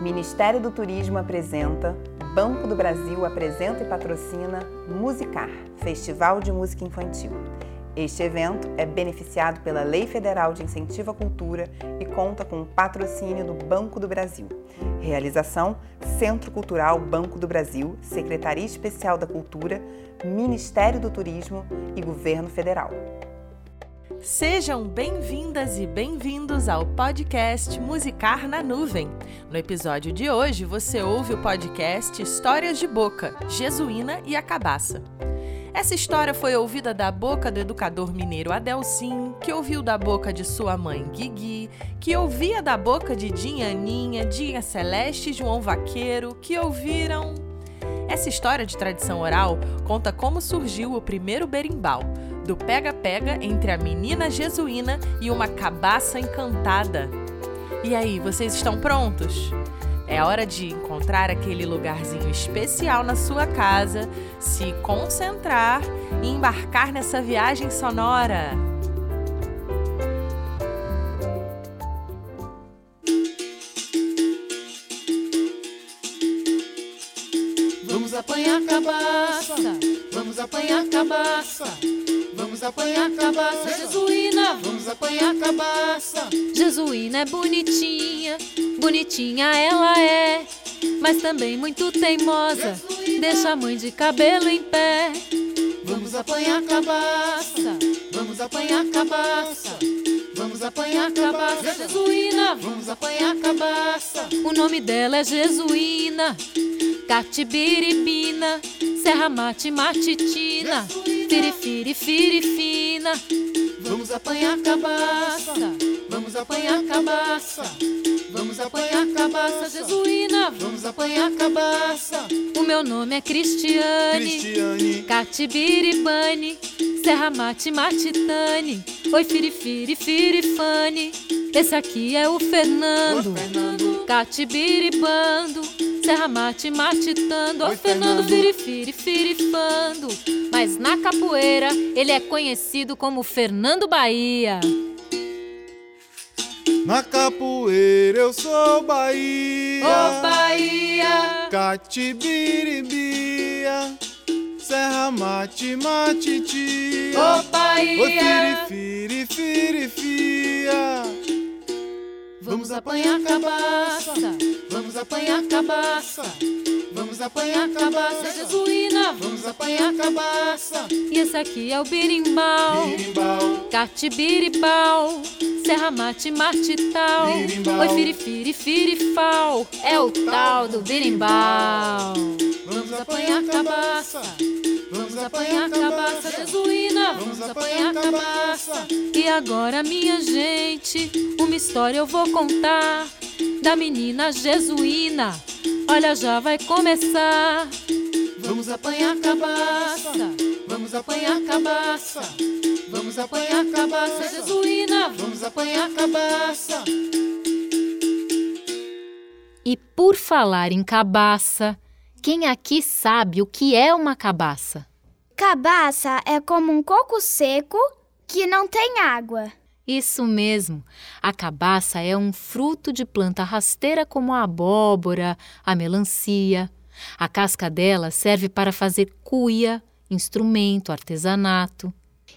Ministério do Turismo apresenta, Banco do Brasil apresenta e patrocina Musicar, Festival de Música Infantil. Este evento é beneficiado pela Lei Federal de Incentivo à Cultura e conta com o patrocínio do Banco do Brasil. Realização: Centro Cultural Banco do Brasil, Secretaria Especial da Cultura, Ministério do Turismo e Governo Federal. Sejam bem-vindas e bem-vindos ao podcast Musicar na Nuvem. No episódio de hoje, você ouve o podcast Histórias de Boca, Jesuína e a Cabaça. Essa história foi ouvida da boca do educador mineiro Adelcim, que ouviu da boca de sua mãe Guigui, que ouvia da boca de Dinha Aninha, Dinha Celeste e João Vaqueiro, que ouviram. Essa história de tradição oral conta como surgiu o primeiro berimbau do pega-pega entre a menina jesuína e uma cabaça encantada. E aí, vocês estão prontos? É hora de encontrar aquele lugarzinho especial na sua casa, se concentrar e embarcar nessa viagem sonora. Vamos apanhar cabaça, vamos apanhar cabaça. Vamos apanhar cabaça, Jesuína, vamos apanhar cabaça. Jesuína é bonitinha, bonitinha ela é, mas também muito teimosa, deixa a mãe de cabelo em pé. Vamos apanhar cabaça, vamos apanhar cabaça. Vamos apanhar cabaça, Jesuína, vamos apanhar cabaça. O nome dela é Jesuína, Catibiribina, Serra Mate Matitina, Firifiri Firifina. Vamos apanhar cabaça, vamos apanhar cabaça. Vamos apanhar cabaça, Jesuína, vamos apanhar cabaça. O meu nome é Cristiane, Cristiane, Catibiribane, Serra Mate Matitane, Oi Firifiri Firifane. Esse aqui é o Fernando. Catibiribando, Serra Mate Matitando, Oi, Fernando Fernando. Firifiri Firifando. Mas na capoeira ele é conhecido como Fernando Bahia. Na capoeira eu sou Bahia. Ô Bahia! Catibiribia. Serra mate matitia. Ô Oi, Bahia! firifiri, firifia. Vamos apanhar cabaça, vamos apanhar cabaça. Vamos apanhar cabaça, Jesuína! Vamos apanhar cabaça. E esse aqui é o birimbau. Birimbau, Catibiribau, Serra Mate Matital. Birimbau. Oi, firifiri, firifal. É o tal do birimbau. vamos apanhar cabaça. Vamos apanhar cabaça, Jesuína. Vamos apanhar cabaça. E agora, minha gente, uma história eu vou contar da menina jesuína. Olha, já vai começar. Vamos apanhar cabaça. Vamos apanhar cabaça. Vamos apanhar cabaça, Jesuína. Vamos apanhar cabaça. E por falar em cabaça, quem aqui sabe o que é uma cabaça? Cabaça é como um coco seco que não tem água. Isso mesmo. A cabaça é um fruto de planta rasteira como a abóbora, a melancia. A casca dela serve para fazer cuia, instrumento, artesanato.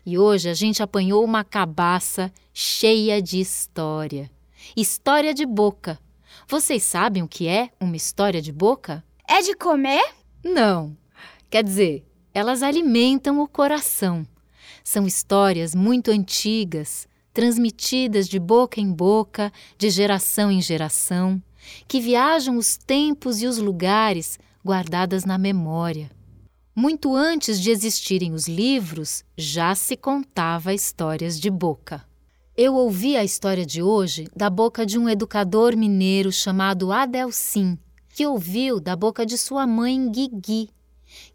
E hoje a gente apanhou uma cabaça cheia de história. História de boca. Vocês sabem o que é uma história de boca? É de comer? Não. Quer dizer, elas alimentam o coração. São histórias muito antigas, transmitidas de boca em boca, de geração em geração, que viajam os tempos e os lugares guardadas na memória. Muito antes de existirem os livros, já se contava histórias de boca. Eu ouvi a história de hoje da boca de um educador mineiro chamado Adelcim, que ouviu da boca de sua mãe Guigui,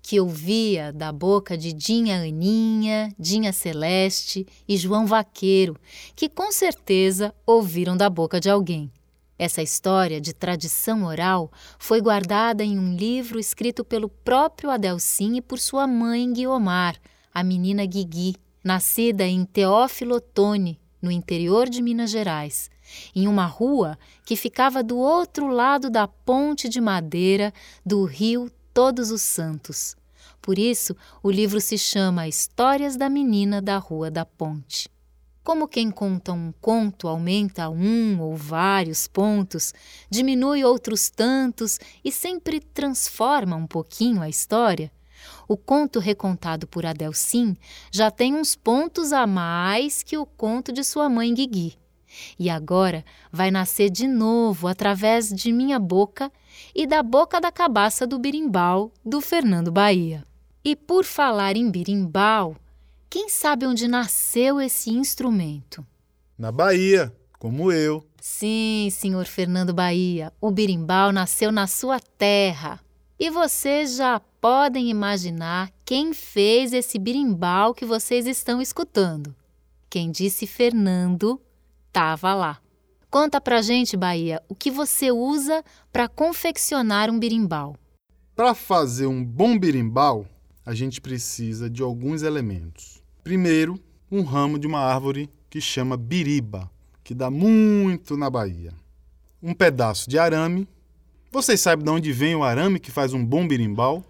que ouvia da boca de Dinha Aninha, Dinha Celeste e João Vaqueiro, que com certeza ouviram da boca de alguém. Essa história de tradição oral foi guardada em um livro escrito pelo próprio Adelcim e por sua mãe Guiomar, a menina Guigui, nascida em Teófilo Otoni, no interior de Minas Gerais, em uma rua que ficava do outro lado da ponte de madeira do rio Todos os Santos. Por isso, o livro se chama Histórias da Menina da Rua da Ponte. Como quem conta um conto aumenta um ou vários pontos, diminui outros tantos e sempre transforma um pouquinho a história, o conto recontado por Adelcim já tem uns pontos a mais que o conto de sua mãe Guigui. E agora vai nascer de novo através de minha boca e da boca da cabaça do birimbau do Fernando Bahia. E por falar em birimbau, quem sabe onde nasceu esse instrumento? Na Bahia, como eu. Sim, senhor Fernando Bahia, o birimbau nasceu na sua terra. E vocês já podem imaginar quem fez esse birimbau que vocês estão escutando. Quem disse Fernando estava lá. Conta pra gente, Bahia, o que você usa para confeccionar um birimbau. Para fazer um bom birimbau, a gente precisa de alguns elementos. Primeiro, um ramo de uma árvore que chama biriba, que dá muito na Bahia. Um pedaço de arame. Vocês sabem de onde vem o arame que faz um bom birimbau?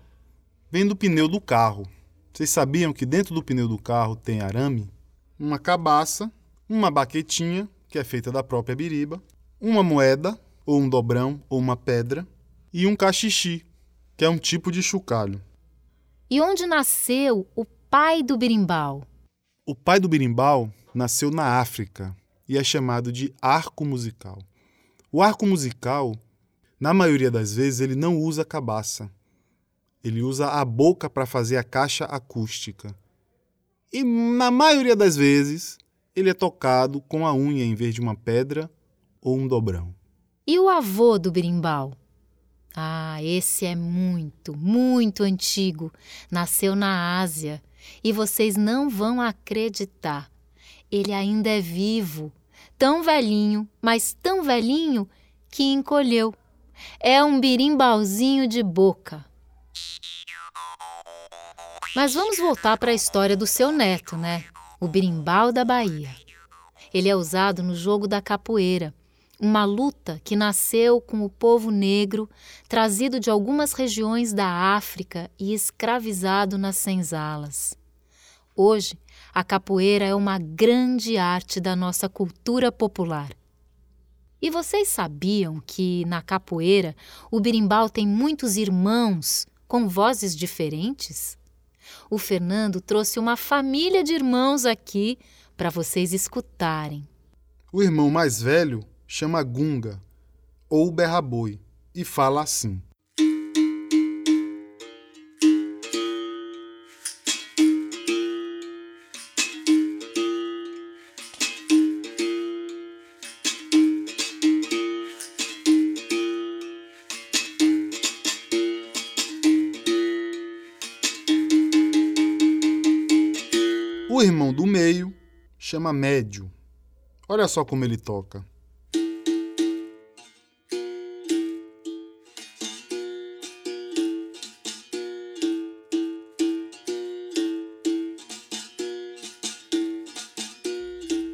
Vem do pneu do carro. Vocês sabiam que dentro do pneu do carro tem arame? Uma cabaça, uma baquetinha que é feita da própria biriba, uma moeda, ou um dobrão, ou uma pedra, e um cachixi, que é um tipo de chocalho. E onde nasceu o pai do birimbau? O pai do birimbau nasceu na África e é chamado de arco musical. O arco musical, na maioria das vezes, ele não usa cabaça. Ele usa a boca para fazer a caixa acústica. E na maioria das vezes, ele é tocado com a unha em vez de uma pedra ou um dobrão. E o avô do berimbau? Ah, esse é muito, muito antigo. Nasceu na Ásia e vocês não vão acreditar. Ele ainda é vivo, tão velhinho, mas tão velhinho que encolheu. É um birimbauzinho de boca. Mas vamos voltar para a história do seu neto, né? O birimbau da Bahia. Ele é usado no jogo da capoeira, uma luta que nasceu com o povo negro, trazido de algumas regiões da África e escravizado nas senzalas. Hoje, a capoeira é uma grande arte da nossa cultura popular. E vocês sabiam que na capoeira o birimbau tem muitos irmãos com vozes diferentes? O Fernando trouxe uma família de irmãos aqui para vocês escutarem. O irmão mais velho chama Gunga ou Berraboi e fala assim: chama médio. Olha só como ele toca.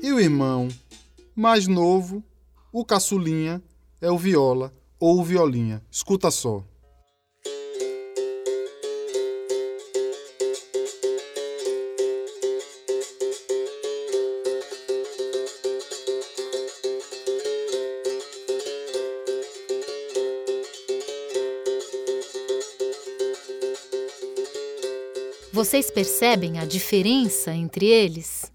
E o irmão mais novo, o caçulinha, é o viola ou o violinha. Escuta só. Vocês percebem a diferença entre eles?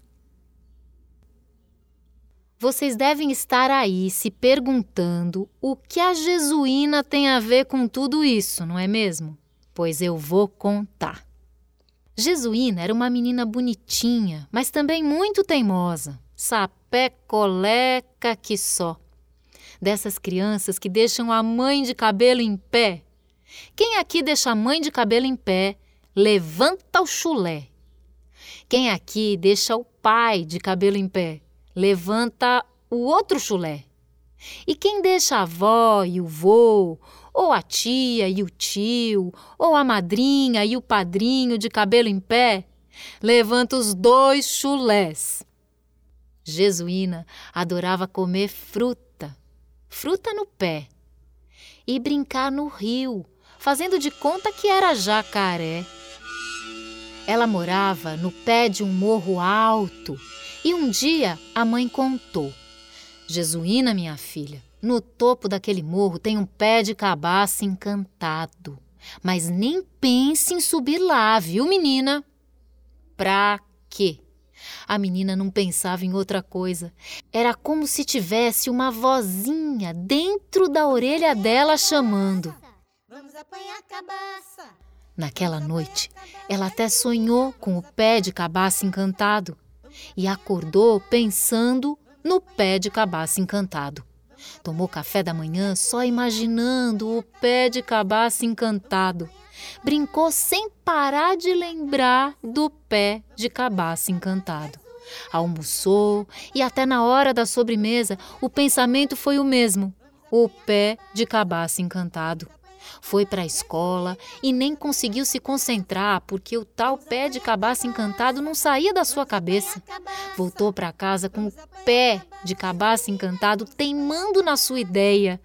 Vocês devem estar aí se perguntando o que a jesuína tem a ver com tudo isso, não é mesmo? Pois eu vou contar. Jesuína era uma menina bonitinha, mas também muito teimosa, sapé coleca que só. Dessas crianças que deixam a mãe de cabelo em pé. Quem aqui deixa a mãe de cabelo em pé levanta o chulé. Quem aqui deixa o pai de cabelo em pé, levanta o outro chulé. E quem deixa a avó e o vô, ou a tia e o tio, ou a madrinha e o padrinho de cabelo em pé, levanta os dois chulés. Jesuína adorava comer fruta, fruta no pé, e brincar no rio, fazendo de conta que era jacaré. Ela morava no pé de um morro alto e um dia a mãe contou: Jesuína, minha filha, no topo daquele morro tem um pé de cabaça encantado. Mas nem pense em subir lá, viu, menina? Pra quê? A menina não pensava em outra coisa. Era como se tivesse uma vozinha dentro da orelha dela chamando. Vamos apanhar cabaça. Naquela noite, ela até sonhou com o pé de cabaça encantado e acordou pensando no pé de cabaça encantado. Tomou café da manhã só imaginando o pé de cabaça encantado. Brincou sem parar de lembrar do pé de cabaça encantado. Almoçou e até na hora da sobremesa o pensamento foi o mesmo: o pé de cabaça encantado. Foi para a escola e nem conseguiu se concentrar porque o tal pé de cabaça encantado não saía da sua cabeça. Voltou para casa com o pé de cabaça encantado teimando na sua ideia.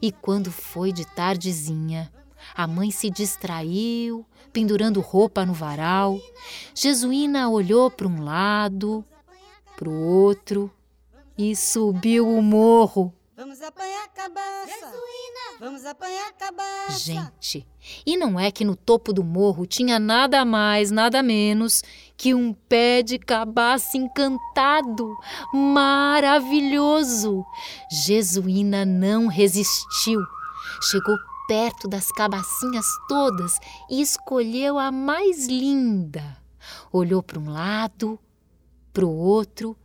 E quando foi de tardezinha, a mãe se distraiu, pendurando roupa no varal. Jesuína olhou para um lado, para o outro e subiu o morro. Vamos apanhar cabaça. Jesuína. Vamos apanhar cabaça. Gente, e não é que no topo do morro tinha nada mais, nada menos que um pé de cabaça encantado, maravilhoso. Jesuína não resistiu. Chegou perto das cabacinhas todas e escolheu a mais linda. Olhou para um lado, para o outro,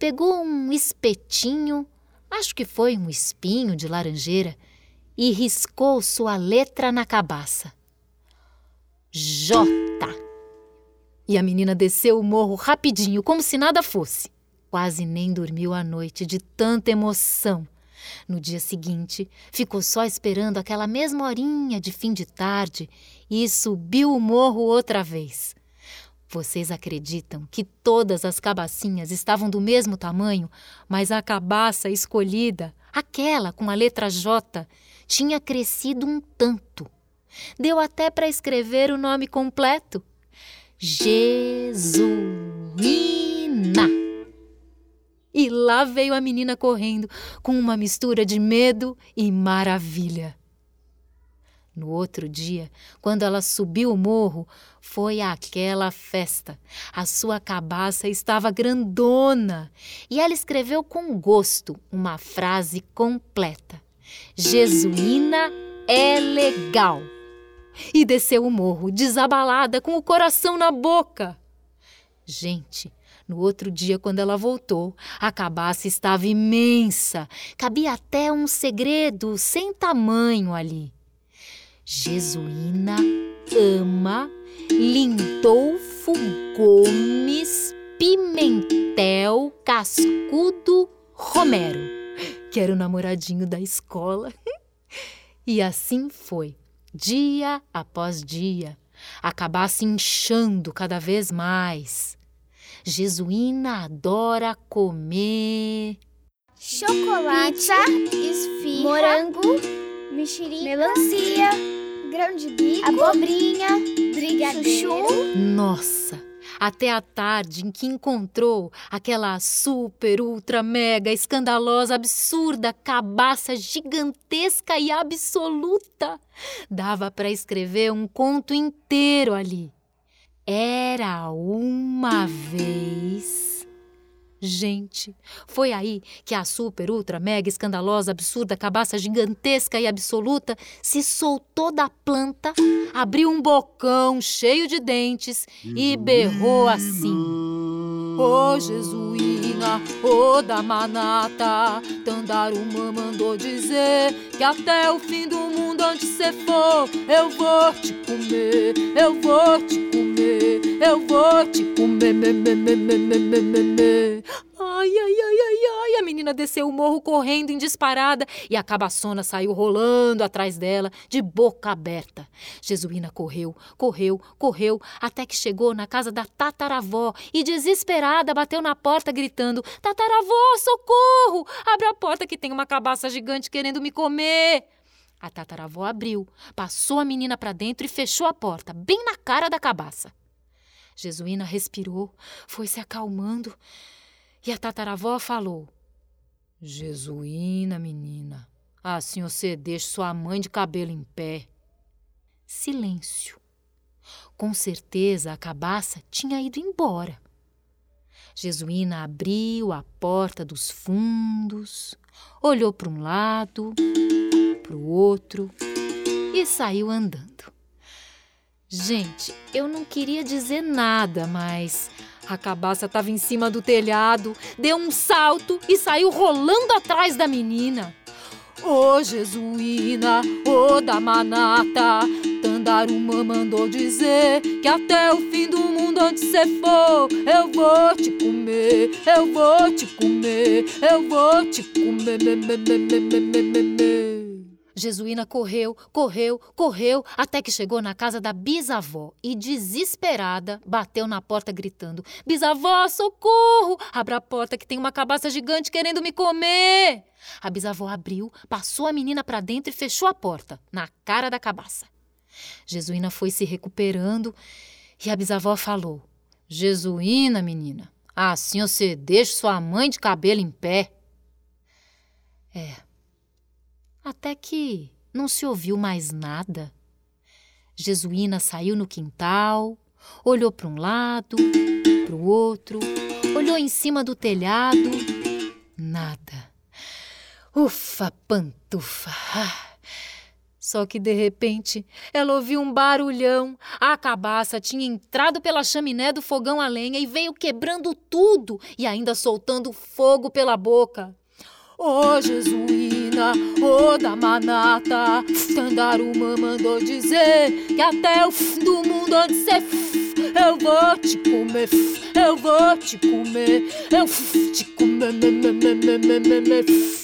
pegou um espetinho acho que foi um espinho de laranjeira, e riscou sua letra na cabaça. J. E a menina desceu o morro rapidinho, como se nada fosse. Quase nem dormiu a noite de tanta emoção. No dia seguinte, ficou só esperando aquela mesma horinha de fim de tarde e subiu o morro outra vez. Vocês acreditam que todas as cabacinhas estavam do mesmo tamanho, mas a cabaça escolhida, aquela com a letra J, tinha crescido um tanto. Deu até para escrever o nome completo: Jesuína. E lá veio a menina correndo, com uma mistura de medo e maravilha. No outro dia, quando ela subiu o morro, foi aquela festa. A sua cabaça estava grandona e ela escreveu com gosto uma frase completa: Jesuína é legal. E desceu o morro, desabalada, com o coração na boca. Gente, no outro dia, quando ela voltou, a cabaça estava imensa. Cabia até um segredo sem tamanho ali. Jesuína ama Lindolfo Gomes Pimentel Cascudo Romero, que era o namoradinho da escola. E assim foi, dia após dia, acabasse inchando cada vez mais. Jesuína adora comer chocolate, esfirra, morango, mexerica, melancia grão de bico, abobrinha, brigadeiro. Chuchu. Nossa! Até a tarde em que encontrou aquela super, ultra, mega, escandalosa, absurda cabaça gigantesca e absoluta. Dava para escrever um conto inteiro ali. Era uma vez. Gente, foi aí que a super, ultra, mega, escandalosa, absurda, cabaça gigantesca e absoluta se soltou da planta, abriu um bocão cheio de dentes e berrou assim: Ô Jesuína, ô da manata, Tandaruma mandou dizer que até o fim do mundo onde cê for, eu vou te comer, eu vou te comer, eu vou te comer, me, me, me, me, me, me, me. Ai, ai, ai, ai, ai, a menina desceu o morro correndo em disparada e a cabaçona saiu rolando atrás dela, de boca aberta. Jesuína correu, correu, correu, até que chegou na casa da tataravó e, desesperada, bateu na porta gritando: Tataravó, socorro! Abre a porta que tem uma cabaça gigante querendo me comer. A tataravó abriu, passou a menina para dentro e fechou a porta, bem na cara da cabaça. Jesuína respirou, foi se acalmando e a tataravó falou: Jesuína, menina, assim você deixa sua mãe de cabelo em pé. Silêncio. Com certeza a cabaça tinha ido embora. Jesuína abriu a porta dos fundos, olhou para um lado, para o outro e saiu andando. Gente, eu não queria dizer nada, mas a cabaça estava em cima do telhado, deu um salto e saiu rolando atrás da menina. Ô oh, Jesuína, ô oh, da manata, Tandaruma mandou dizer que até o fim do mundo onde cê for, eu vou te comer, eu vou te comer, eu vou te comer. Me, me, me, Jesuína correu, correu, correu, até que chegou na casa da bisavó e, desesperada, bateu na porta gritando: Bisavó, socorro! Abra a porta que tem uma cabaça gigante querendo me comer! A bisavó abriu, passou a menina para dentro e fechou a porta, na cara da cabaça. Jesuína foi se recuperando e a bisavó falou: Jesuína, menina, assim você deixa sua mãe de cabelo em pé. É, até que não se ouviu mais nada. Jesuína saiu no quintal, olhou para um lado, para o outro, olhou em cima do telhado. Nada. Ufa, pantufa! Só que de repente ela ouviu um barulhão. A cabaça tinha entrado pela chaminé do fogão a lenha e veio quebrando tudo e ainda soltando fogo pela boca. Oh, Jesuína, ô da manata, Tandaruma mandou dizer que até o fim do mundo onde cê eu vou te comer, eu vou te comer, eu te comer, me, me, me, me, me, me.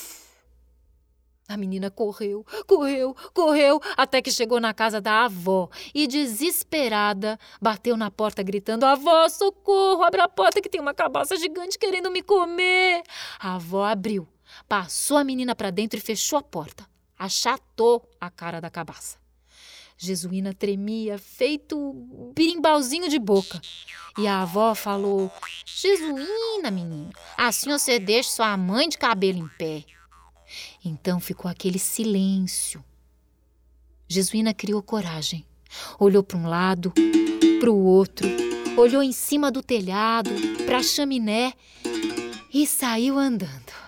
A menina correu, correu, correu, até que chegou na casa da avó e, desesperada, bateu na porta gritando: Avó, socorro, abre a porta que tem uma cabaça gigante querendo me comer. A avó abriu Passou a menina para dentro e fechou a porta. Achatou a cara da cabaça. Jesuína tremia, feito birimbalzinho de boca. E a avó falou: Jesuína, menina, assim você deixa sua mãe de cabelo em pé. Então ficou aquele silêncio. Jesuína criou coragem. Olhou para um lado, para o outro, olhou em cima do telhado, para a chaminé e saiu andando.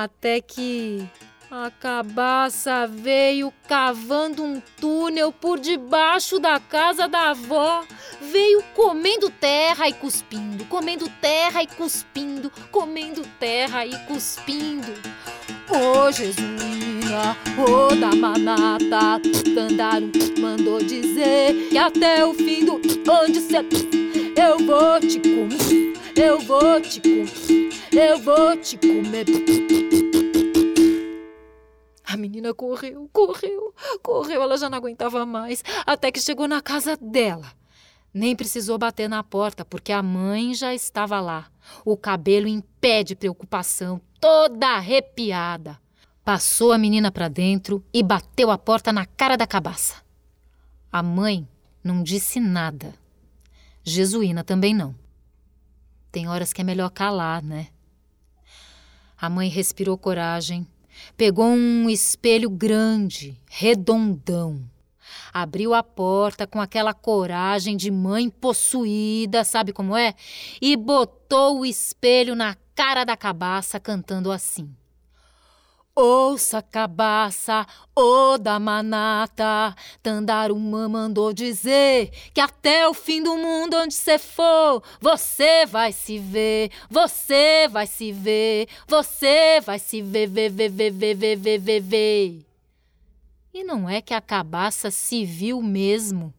Até que a cabaça veio cavando um túnel por debaixo da casa da avó. Veio comendo terra e cuspindo, comendo terra e cuspindo, comendo terra e cuspindo. Ô oh, Jesuína, ô oh, da manata, Tandaro mandou dizer que até o fim do onde cê eu vou te comer, eu vou te comer, eu vou te comer. A menina correu, correu, correu, ela já não aguentava mais, até que chegou na casa dela. Nem precisou bater na porta, porque a mãe já estava lá, o cabelo em pé de preocupação, toda arrepiada. Passou a menina para dentro e bateu a porta na cara da cabaça. A mãe não disse nada. Jesuína também não. Tem horas que é melhor calar, né? A mãe respirou coragem, pegou um espelho grande, redondão, abriu a porta com aquela coragem de mãe possuída, sabe como é? E botou o espelho na cara da cabaça, cantando assim: Ouça, cabaça, ô da manata, Tandaruma mandou dizer que até o fim do mundo onde cê for, você vai se ver, você vai se ver, você vai se ver, ver, ver, ver, ver, ver, ver, ver, ver. E não é que a cabaça se viu mesmo.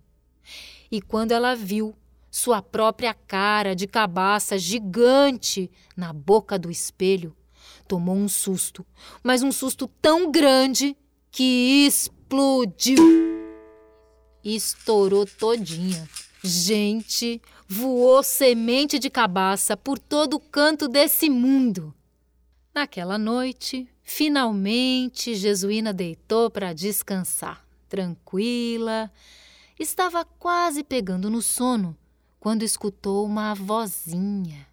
E quando ela viu, sua própria cara de cabaça gigante na boca do espelho. Tomou um susto, mas um susto tão grande que explodiu. Estourou todinha. Gente, voou semente de cabaça por todo o canto desse mundo. Naquela noite, finalmente, Jesuína deitou para descansar, tranquila. Estava quase pegando no sono quando escutou uma vozinha.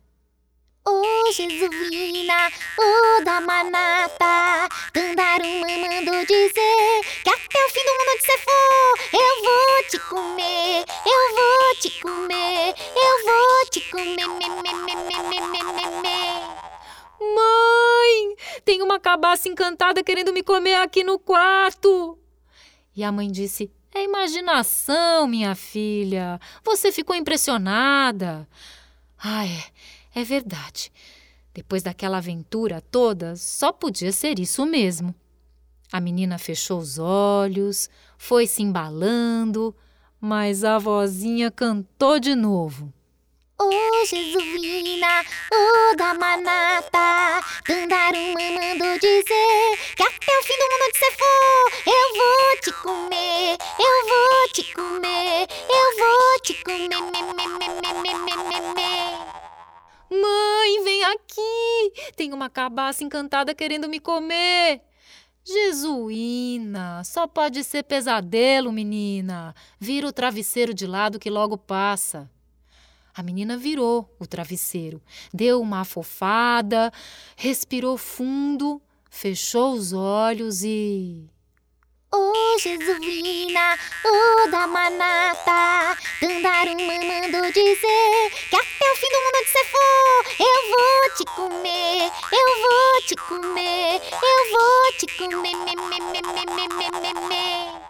Oh, Jesuína, oh, da manata, Tandarum mandou dizer que até o fim do mundo onde você for, eu vou te comer, eu vou te comer, eu vou te comer, me, me, me, me, me, me, me. Mãe, tem uma cabaça encantada querendo me comer aqui no quarto. E a mãe disse: É imaginação, minha filha. Você ficou impressionada. Ai, é verdade. Depois daquela aventura toda, só podia ser isso mesmo. A menina fechou os olhos, foi se embalando, mas a vozinha cantou de novo. Ô oh, Jesuína, ô oh, da manata, Candaruma mandou dizer que até o fim do mundo onde você for, eu vou te comer, eu vou te comer, eu vou te comer, me, me, me, me, me, me, me. Mãe, vem aqui! Tem uma cabaça encantada querendo me comer! Jesuína, só pode ser pesadelo, menina. Vira o travesseiro de lado que logo passa. A menina virou o travesseiro, deu uma afofada, respirou fundo, fechou os olhos e. Ô Jesuína, ô da manata, Candaruma mandou dizer que até o fim do mundo onde você for, eu vou te comer, eu vou te comer, eu vou te comer, me, me, me, me, me, me, me.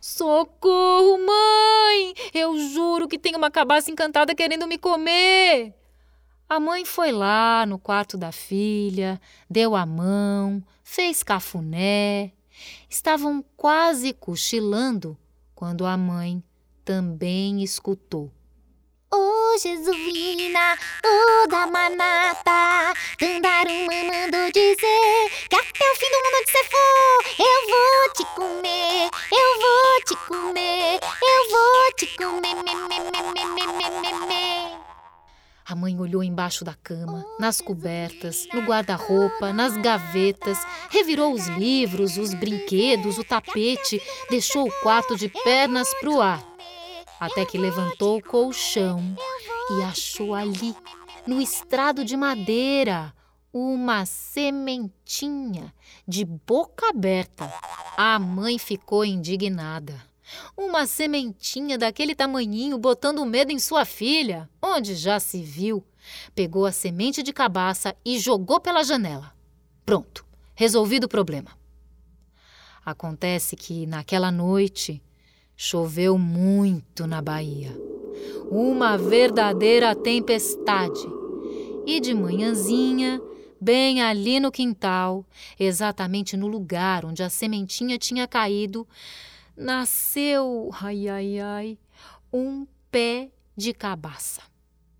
Socorro, mãe! Eu juro que tem uma cabaça encantada querendo me comer! A mãe foi lá no quarto da filha, deu a mão, fez cafuné, Estavam quase cochilando quando a mãe também escutou. Ô oh, Jesuína, ô oh, da manata, Tandaruma mandou dizer que até o fim do mundo onde você for, eu vou te comer, eu vou te comer, eu vou te comer, me, me, me, me, me, me, me. A mãe olhou embaixo da cama, nas cobertas, no guarda-roupa, nas gavetas, revirou os livros, os brinquedos, o tapete, deixou o quarto de pernas pro ar. Até que levantou o colchão e achou ali, no estrado de madeira, uma sementinha de boca aberta. A mãe ficou indignada. Uma sementinha daquele tamanhinho botando medo em sua filha, onde já se viu. Pegou a semente de cabaça e jogou pela janela. Pronto, resolvido o problema. Acontece que naquela noite choveu muito na Bahia. Uma verdadeira tempestade. E de manhãzinha, bem ali no quintal, exatamente no lugar onde a sementinha tinha caído, nasceu, ai, ai, ai, um pé de cabaça.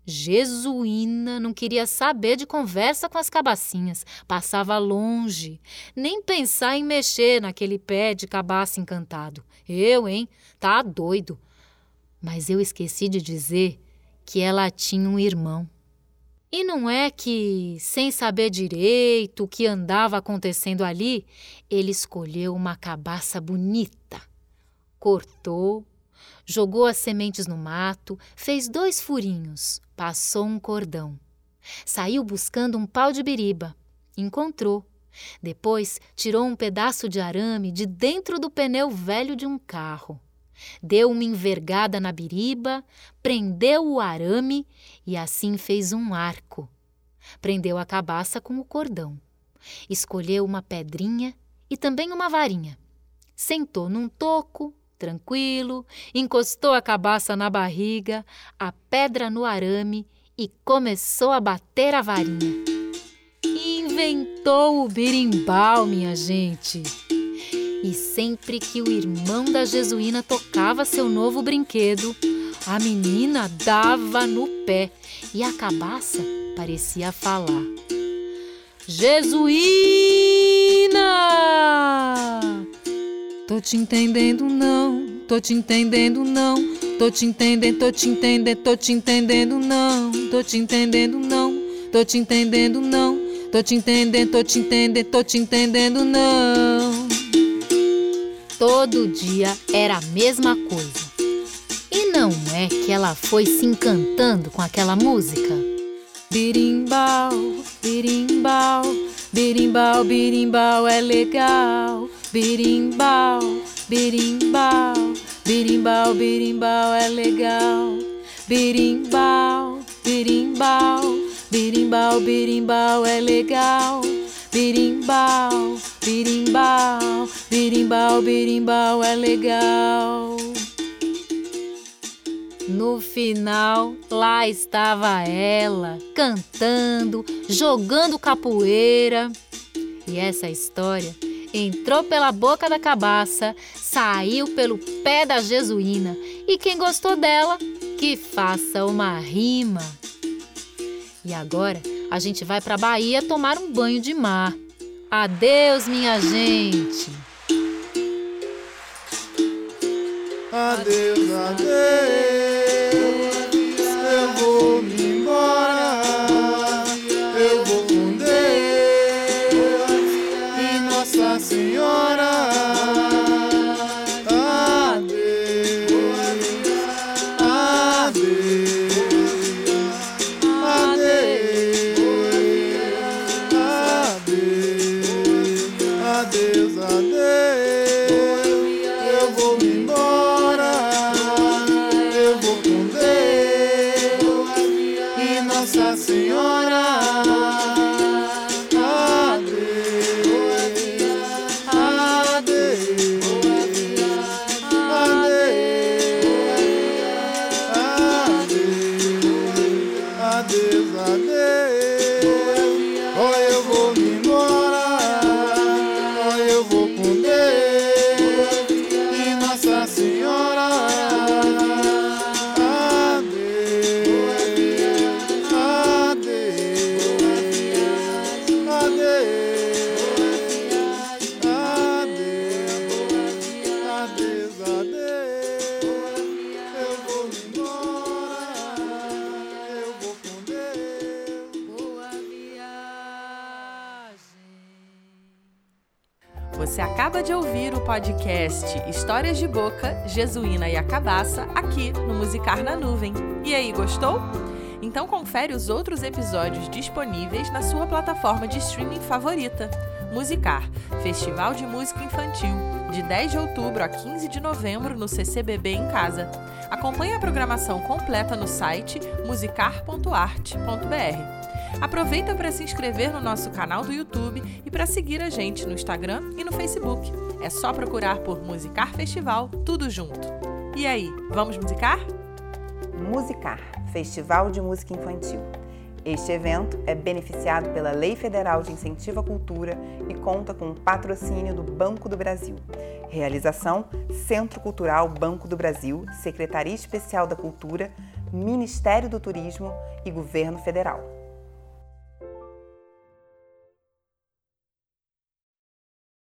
Jesuína não queria saber de conversa com as cabacinhas, passava longe, nem pensar em mexer naquele pé de cabaça encantado. Eu, hein? Tá doido. Mas eu esqueci de dizer que ela tinha um irmão. E não é que, sem saber direito o que andava acontecendo ali, ele escolheu uma cabaça bonita cortou, jogou as sementes no mato, fez dois furinhos, passou um cordão. Saiu buscando um pau de biriba. Encontrou. Depois tirou um pedaço de arame de dentro do pneu velho de um carro. Deu uma envergada na biriba, prendeu o arame e assim fez um arco. Prendeu a cabaça com o cordão. Escolheu uma pedrinha e também uma varinha. Sentou num toco, tranquilo, encostou a cabaça na barriga, a pedra no arame e começou a bater a varinha. Inventou o birimbau, minha gente. E sempre que o irmão da Jesuína tocava seu novo brinquedo, A menina dava no pé e a cabaça parecia falar. Jesuína! Tô te entendendo não, tô te entendendo não, tô te entendendo, tô te entendendo, tô te entendendo não, tô te entendendo não, tô te entendendo não, tô te entendendo, tô te entendendo, tô te entendendo não. Todo dia era a mesma coisa. E não é que ela foi se encantando com aquela música? Birimbau, birimbau, birimbau, birimbau é legal. Birimbau, birimbau, birimbau, birimbau é legal. Birimbau, birimbau, birimbau, birimbau é legal. Birimbau, birimbau, birimbau, birimbau é legal. No final, lá estava ela, cantando, jogando capoeira. E essa história entrou pela boca da cabaça, saiu pelo pé da jesuína. E quem gostou dela, que faça uma rima. E agora a gente vai para Bahia tomar um banho de mar. Adeus, minha gente. Adeus, adeus. De Boca, Jesuína e a Cabaça aqui no Musicar na Nuvem. E aí, gostou? Então confere os outros episódios disponíveis na sua plataforma de streaming favorita. Musicar, Festival de Música Infantil, de 10 de outubro a 15 de novembro no CCBB em casa. Acompanhe a programação completa no site musicar.arte.br. Aproveita para se inscrever no nosso canal do YouTube e para seguir a gente no Instagram e no Facebook. É só procurar por Musicar Festival, tudo junto. E aí, vamos musicar? Musicar, Festival de Música Infantil. Este evento é beneficiado pela Lei Federal de Incentivo à Cultura e conta com o patrocínio do Banco do Brasil. Realização: Centro Cultural Banco do Brasil, Secretaria Especial da Cultura, Ministério do Turismo e Governo Federal.